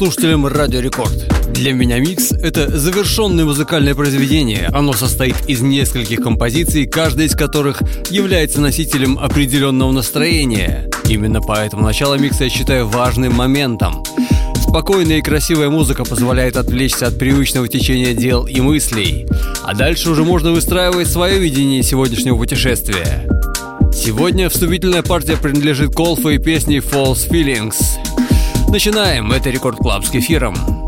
Слушателям Радио Рекорд. Для меня микс — это завершенное музыкальное произведение. Оно состоит из нескольких композиций, каждая из которых является носителем определенного настроения. Именно поэтому начало микса я считаю важным моментом. Спокойная и красивая музыка позволяет отвлечься от привычного течения дел и мыслей. А дальше уже можно выстраивать свое видение сегодняшнего путешествия. Сегодня вступительная партия принадлежит Колфу и песне False Feelings. Начинаем. Это Рекорд Клаб с кефиром.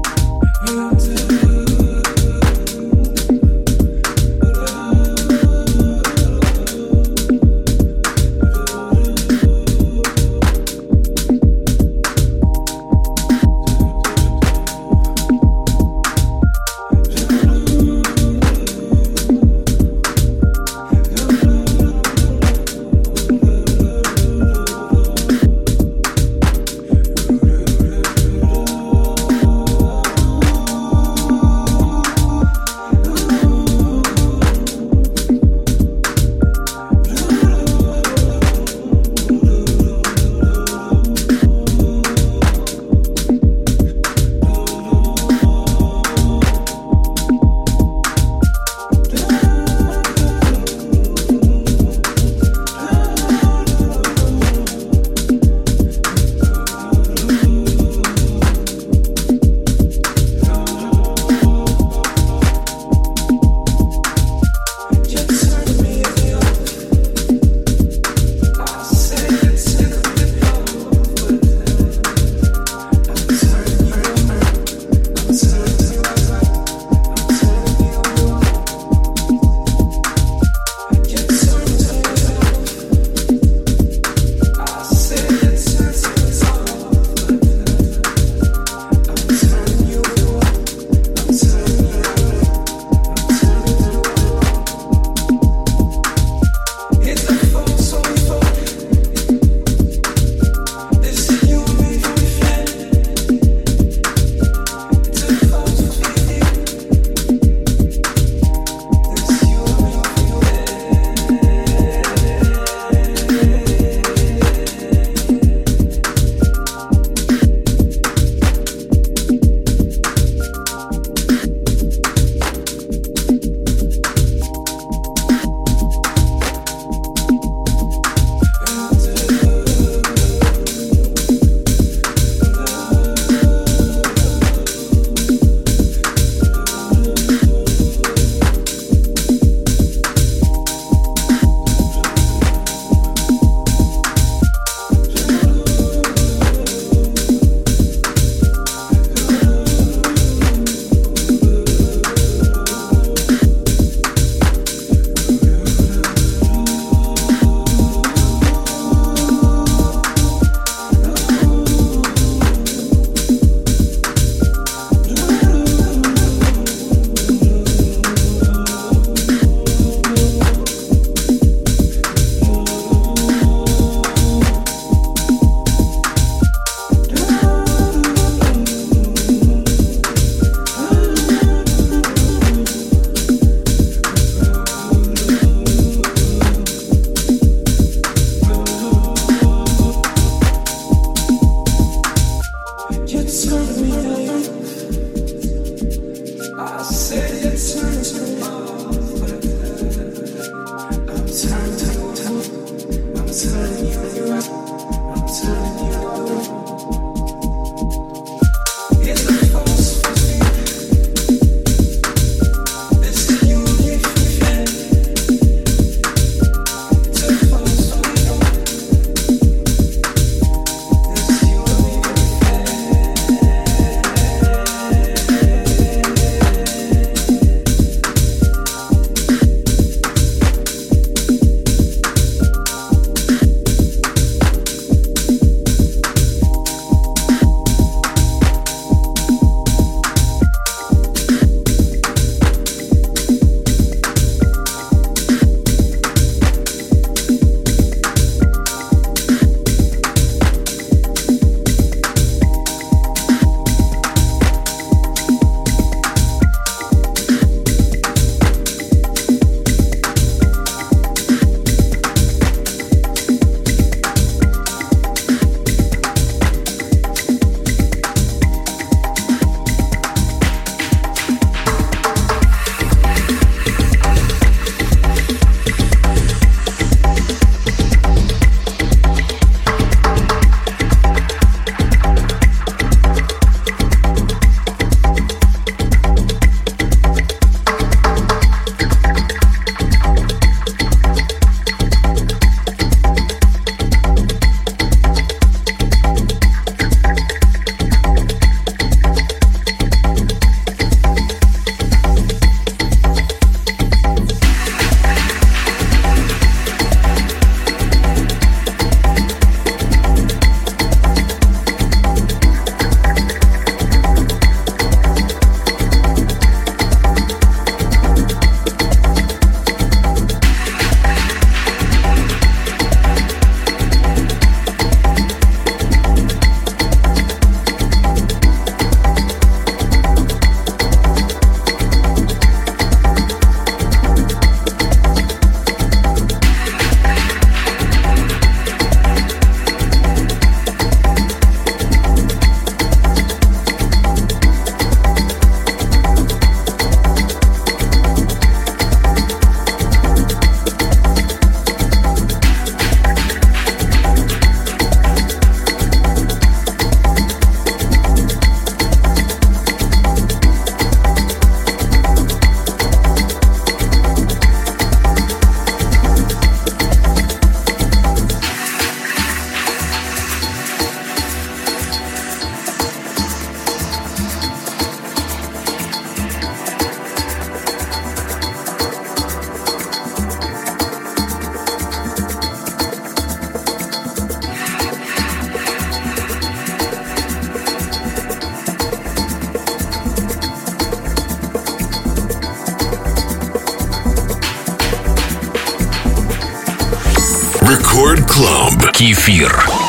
Рекорд Клаб. Кефир.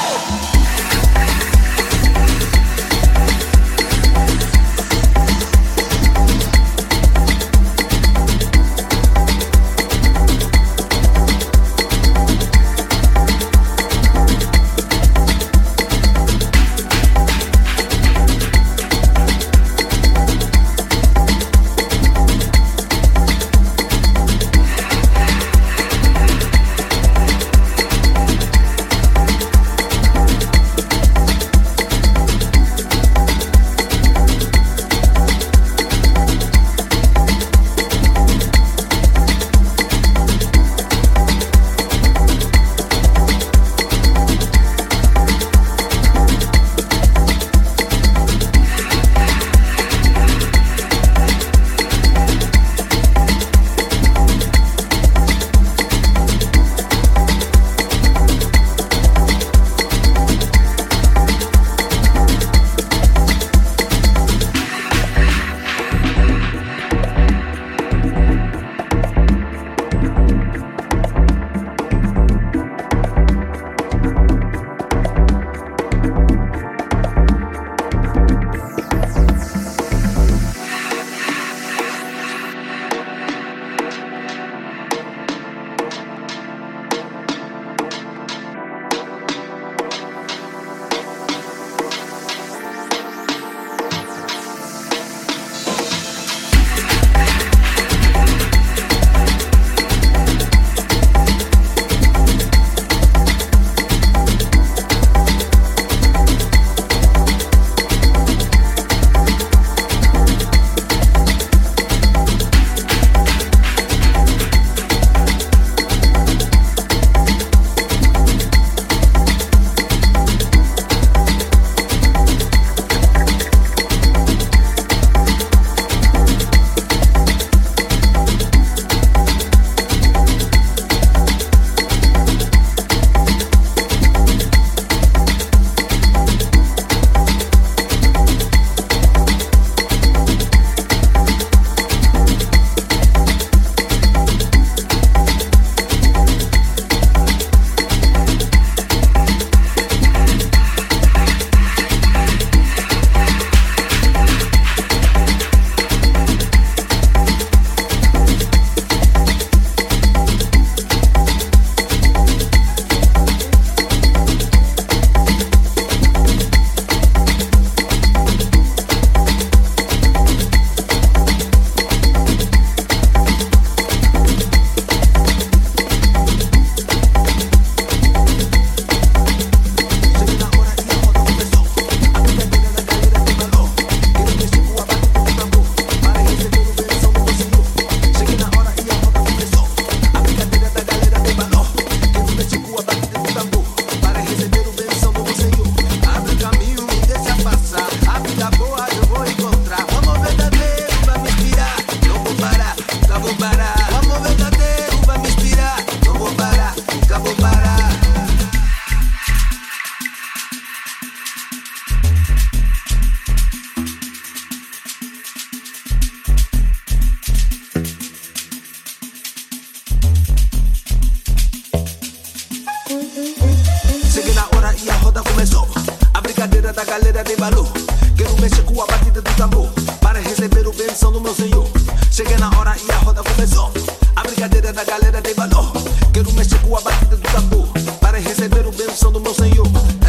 a batida do tambor para receber o benção do meu Senhor.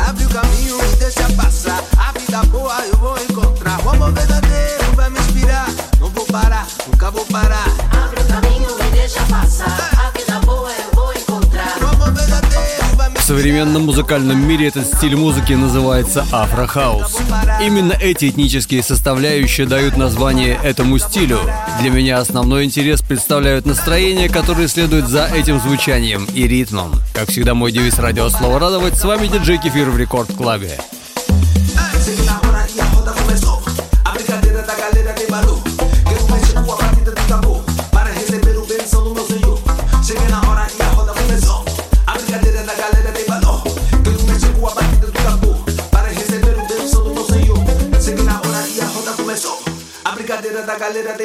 Abre o caminho e deixa passar. A vida boa eu vou encontrar. O amor verdadeiro vai me inspirar. Não vou parar, nunca vou parar. Музыкальном мире этот стиль музыки называется афрохаус. Именно эти этнические составляющие дают название этому стилю. Для меня основной интерес представляют настроения, которые следуют за этим звучанием и ритмом. Как всегда, мой девиз радио «Слово радовать» с вами диджей Кефир в Рекорд Клабе.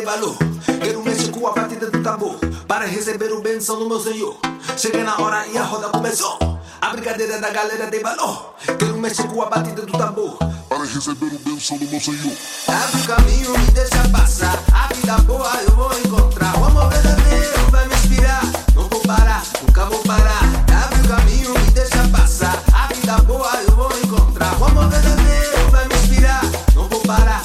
Valor. Quero mexer com a batida do tambor para receber o benção do meu senhor. Cheguei na hora e a roda começou. A brincadeira da galera tem valor. Quero mexer com a batida do tambor. Para receber o bênção do meu Senhor. Abre o caminho, me deixa passar. A vida boa eu vou encontrar. O amor verdadeiro vai me inspirar. Não vou parar, nunca vou parar. Abre o caminho, me deixa passar. A vida boa eu vou encontrar. O amor verdadeiro vai me inspirar. Não vou parar.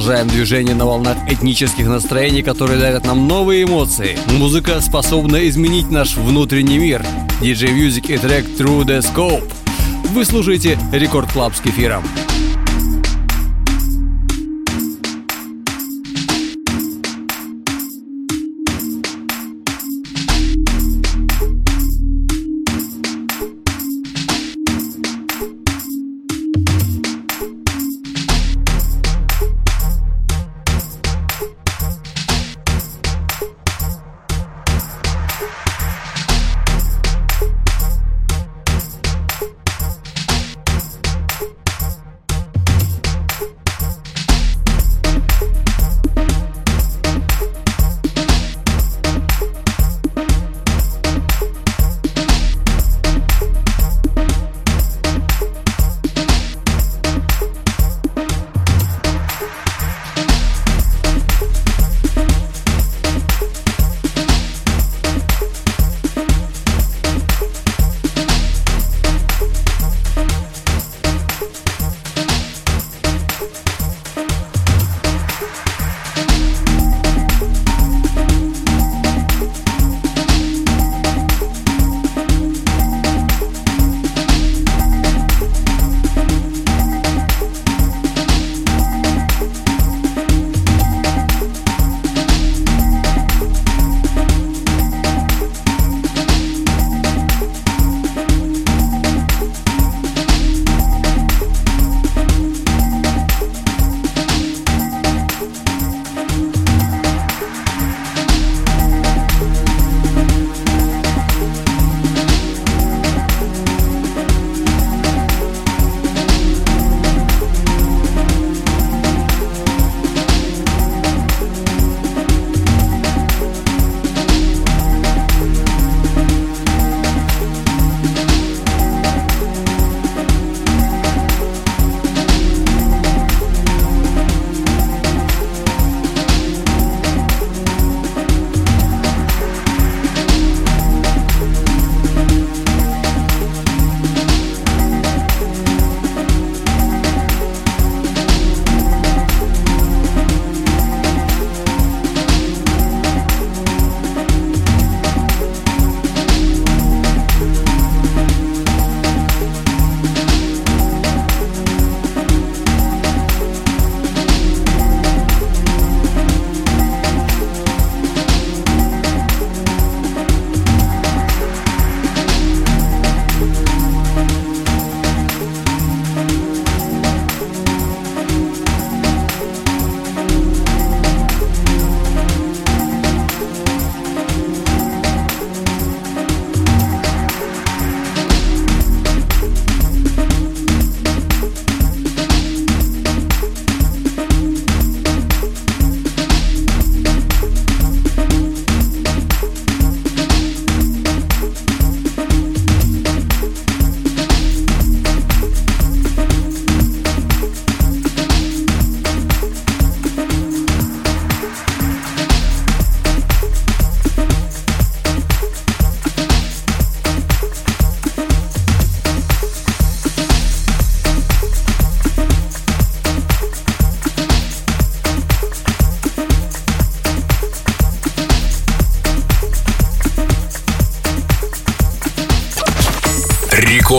Продолжаем движение на волнах этнических настроений, которые дарят нам новые эмоции. Музыка способна изменить наш внутренний мир. DJ Music и трек Through the Scope. Вы слушаете Record Club с кефиром.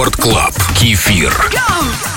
Рекорд Клаб. Кефир. Go!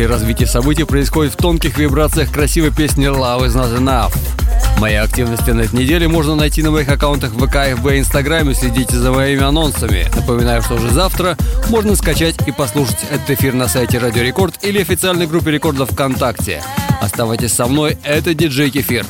Дальнейшее развитие событий происходит в тонких вибрациях красивой песни Love is not enough. Мои активности на этой неделе можно найти на моих аккаунтах ВК, ФБ и Инстаграме. Следите за моими анонсами. Напоминаю, что уже завтра можно скачать и послушать этот эфир на сайте Радио Рекорд или официальной группе рекордов ВКонтакте. Оставайтесь со мной, это диджей Кефир.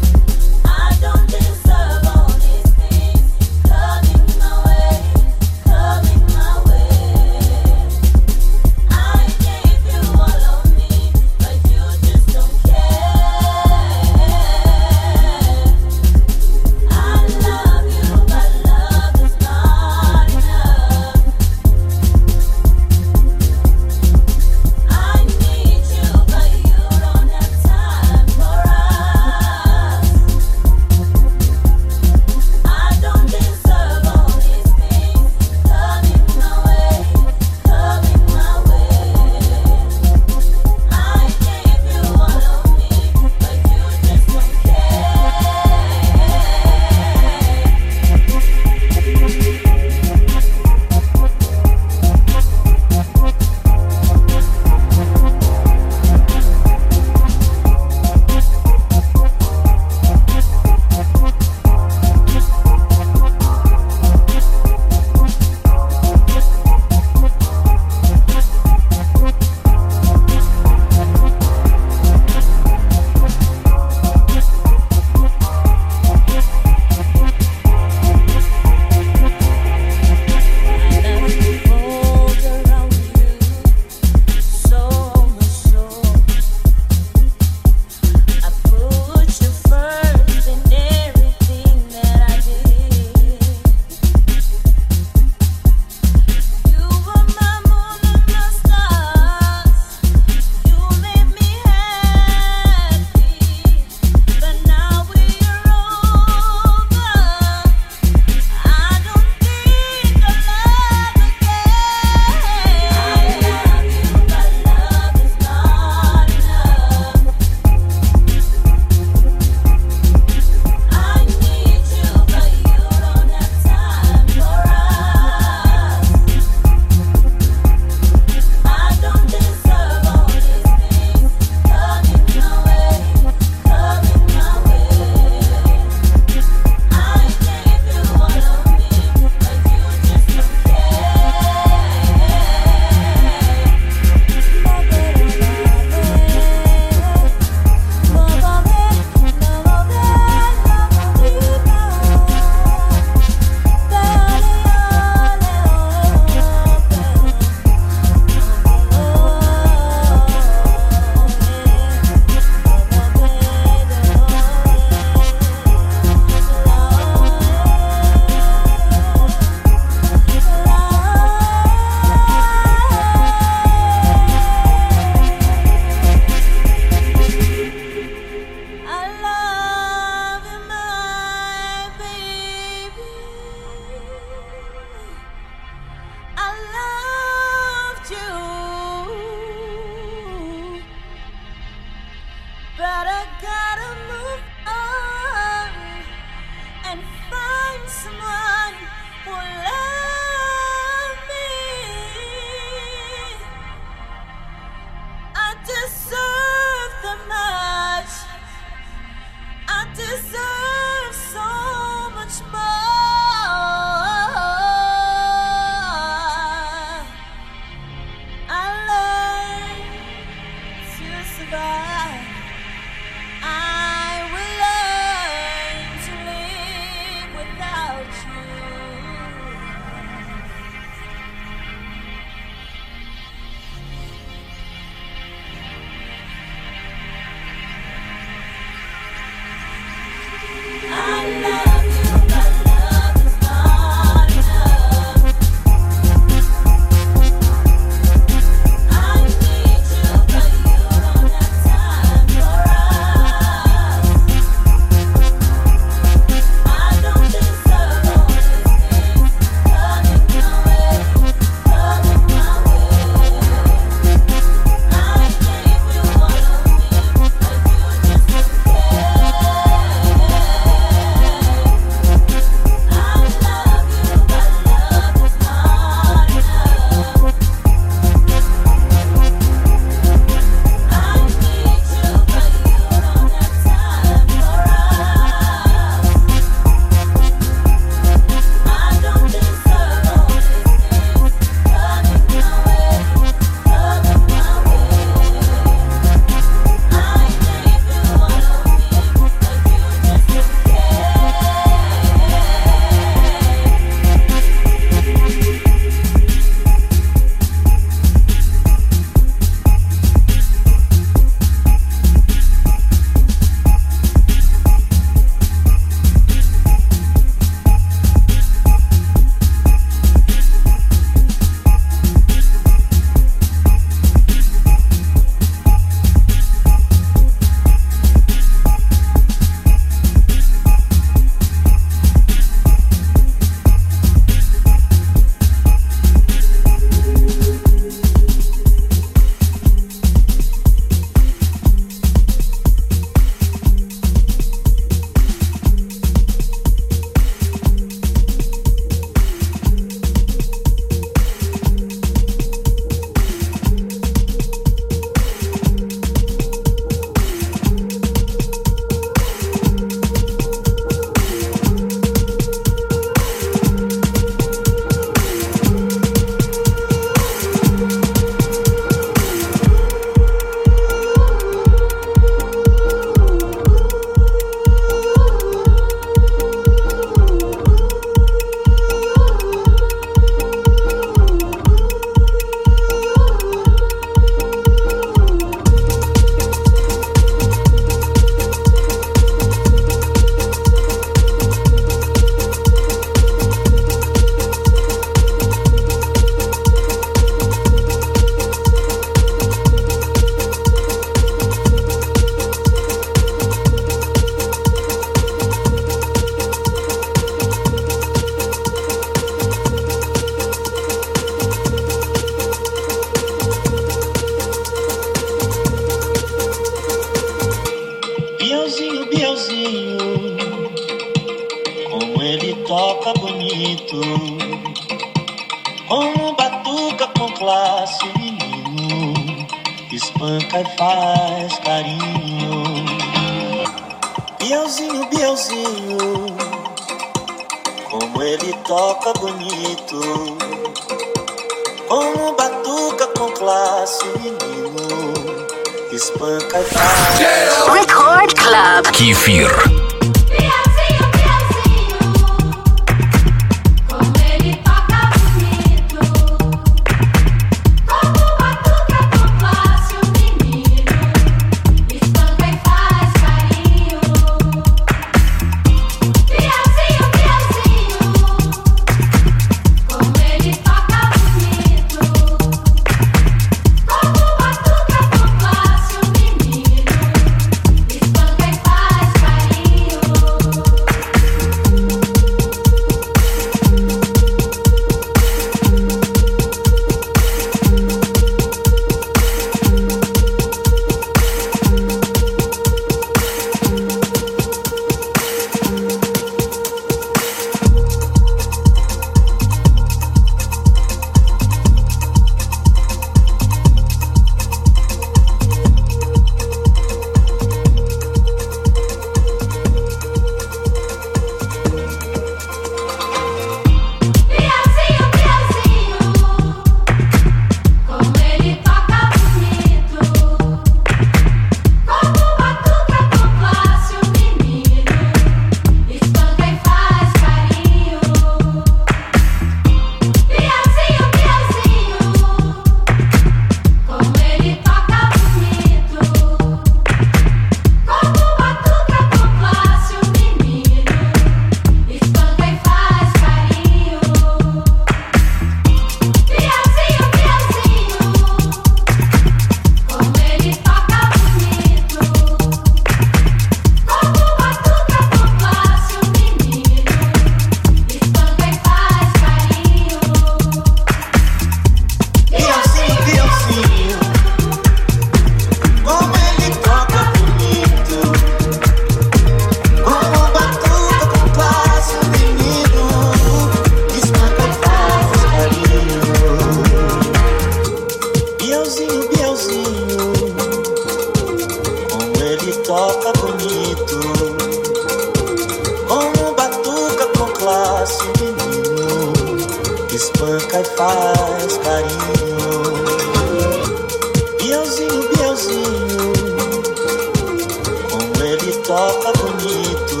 toca bonito,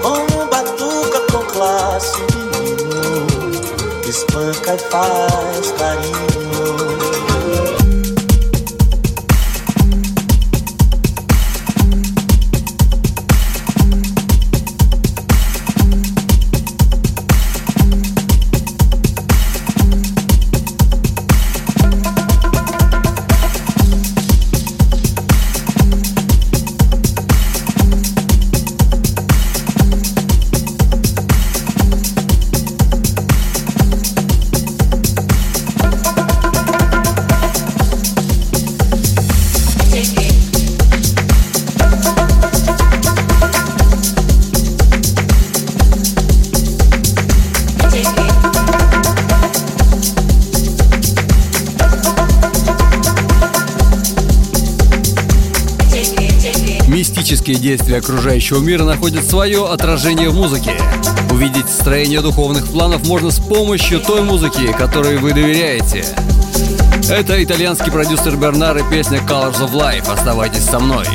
como batuca com classe, menino, espanca e faz. Действия окружающего мира находят свое отражение в музыке. Увидеть строение духовных планов можно с помощью той музыки, которой вы доверяете. Это итальянский продюсер Бернар и песня Colors of Life. Оставайтесь со мной.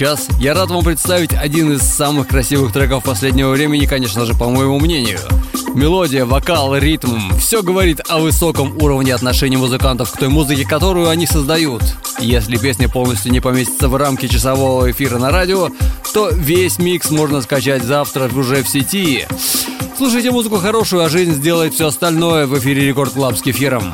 Час я рад вам представить один из самых красивых треков последнего времени, конечно же, по моему мнению. Мелодия, вокал, ритм – все говорит о высоком уровне отношений музыкантов к той музыке, которую они создают. Если песня полностью не поместится в рамки часового эфира на радио, то весь микс можно скачать завтра уже в сети. Слушайте музыку хорошую, а жизнь сделает все остальное в эфире Record Club с кефиром.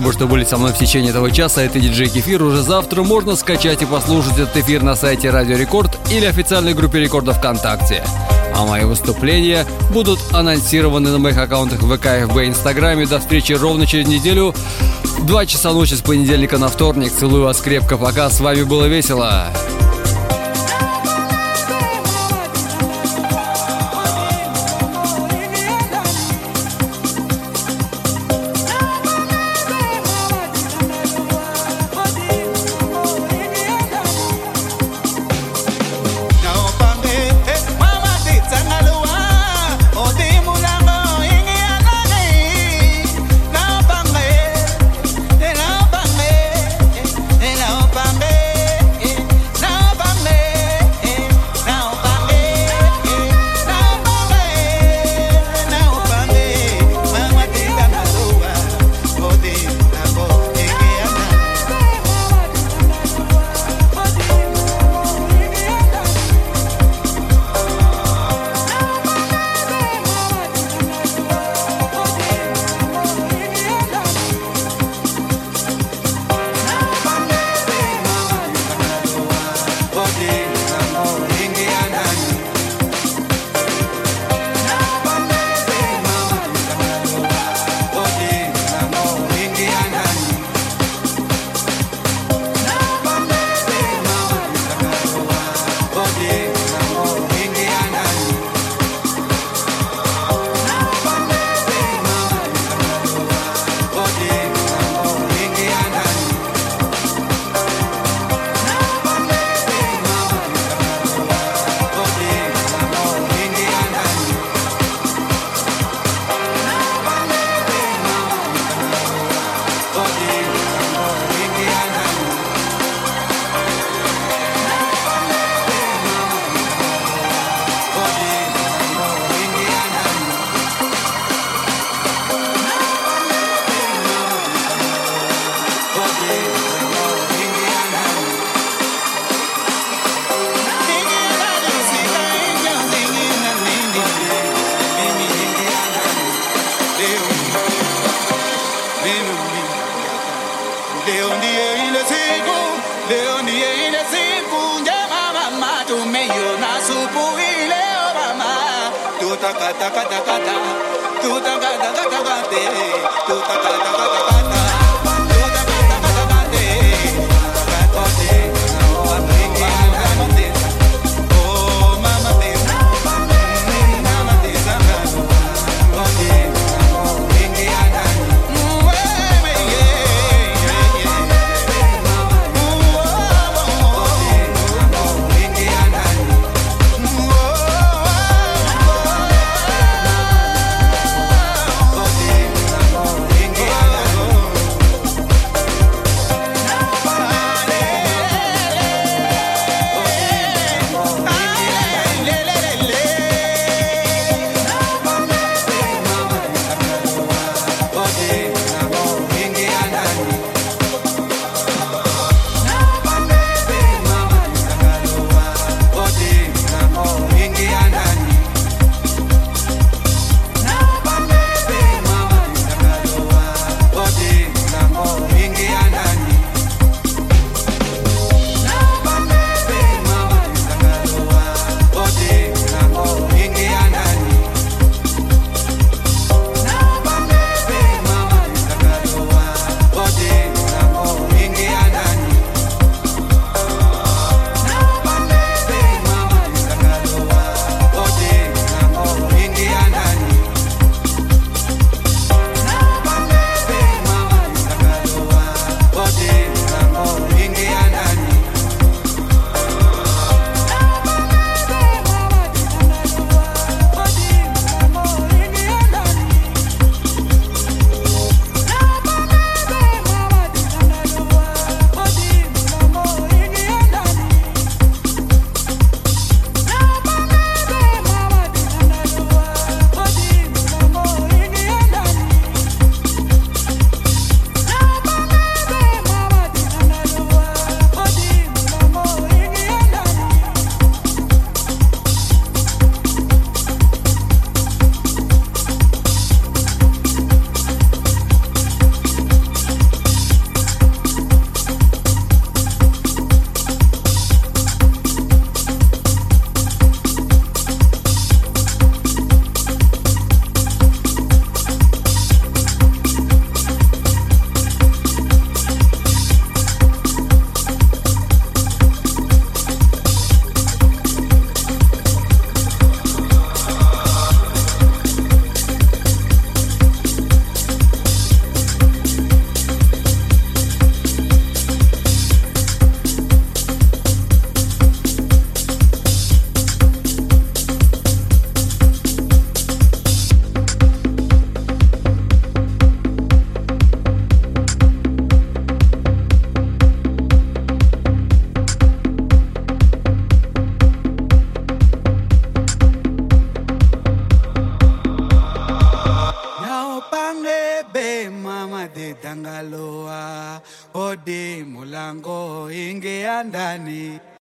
Спасибо, что были со мной в течение этого часа. Это диджей Кефир. Уже завтра можно скачать и послушать этот эфир на сайте Радио Рекорд или официальной группе Рекорда ВКонтакте. А мои выступления будут анонсированы на моих аккаунтах ВК, ФБ Инстаграме. До встречи ровно через неделю. Два часа ночи с понедельника на вторник. Целую вас крепко. Пока. С вами было весело.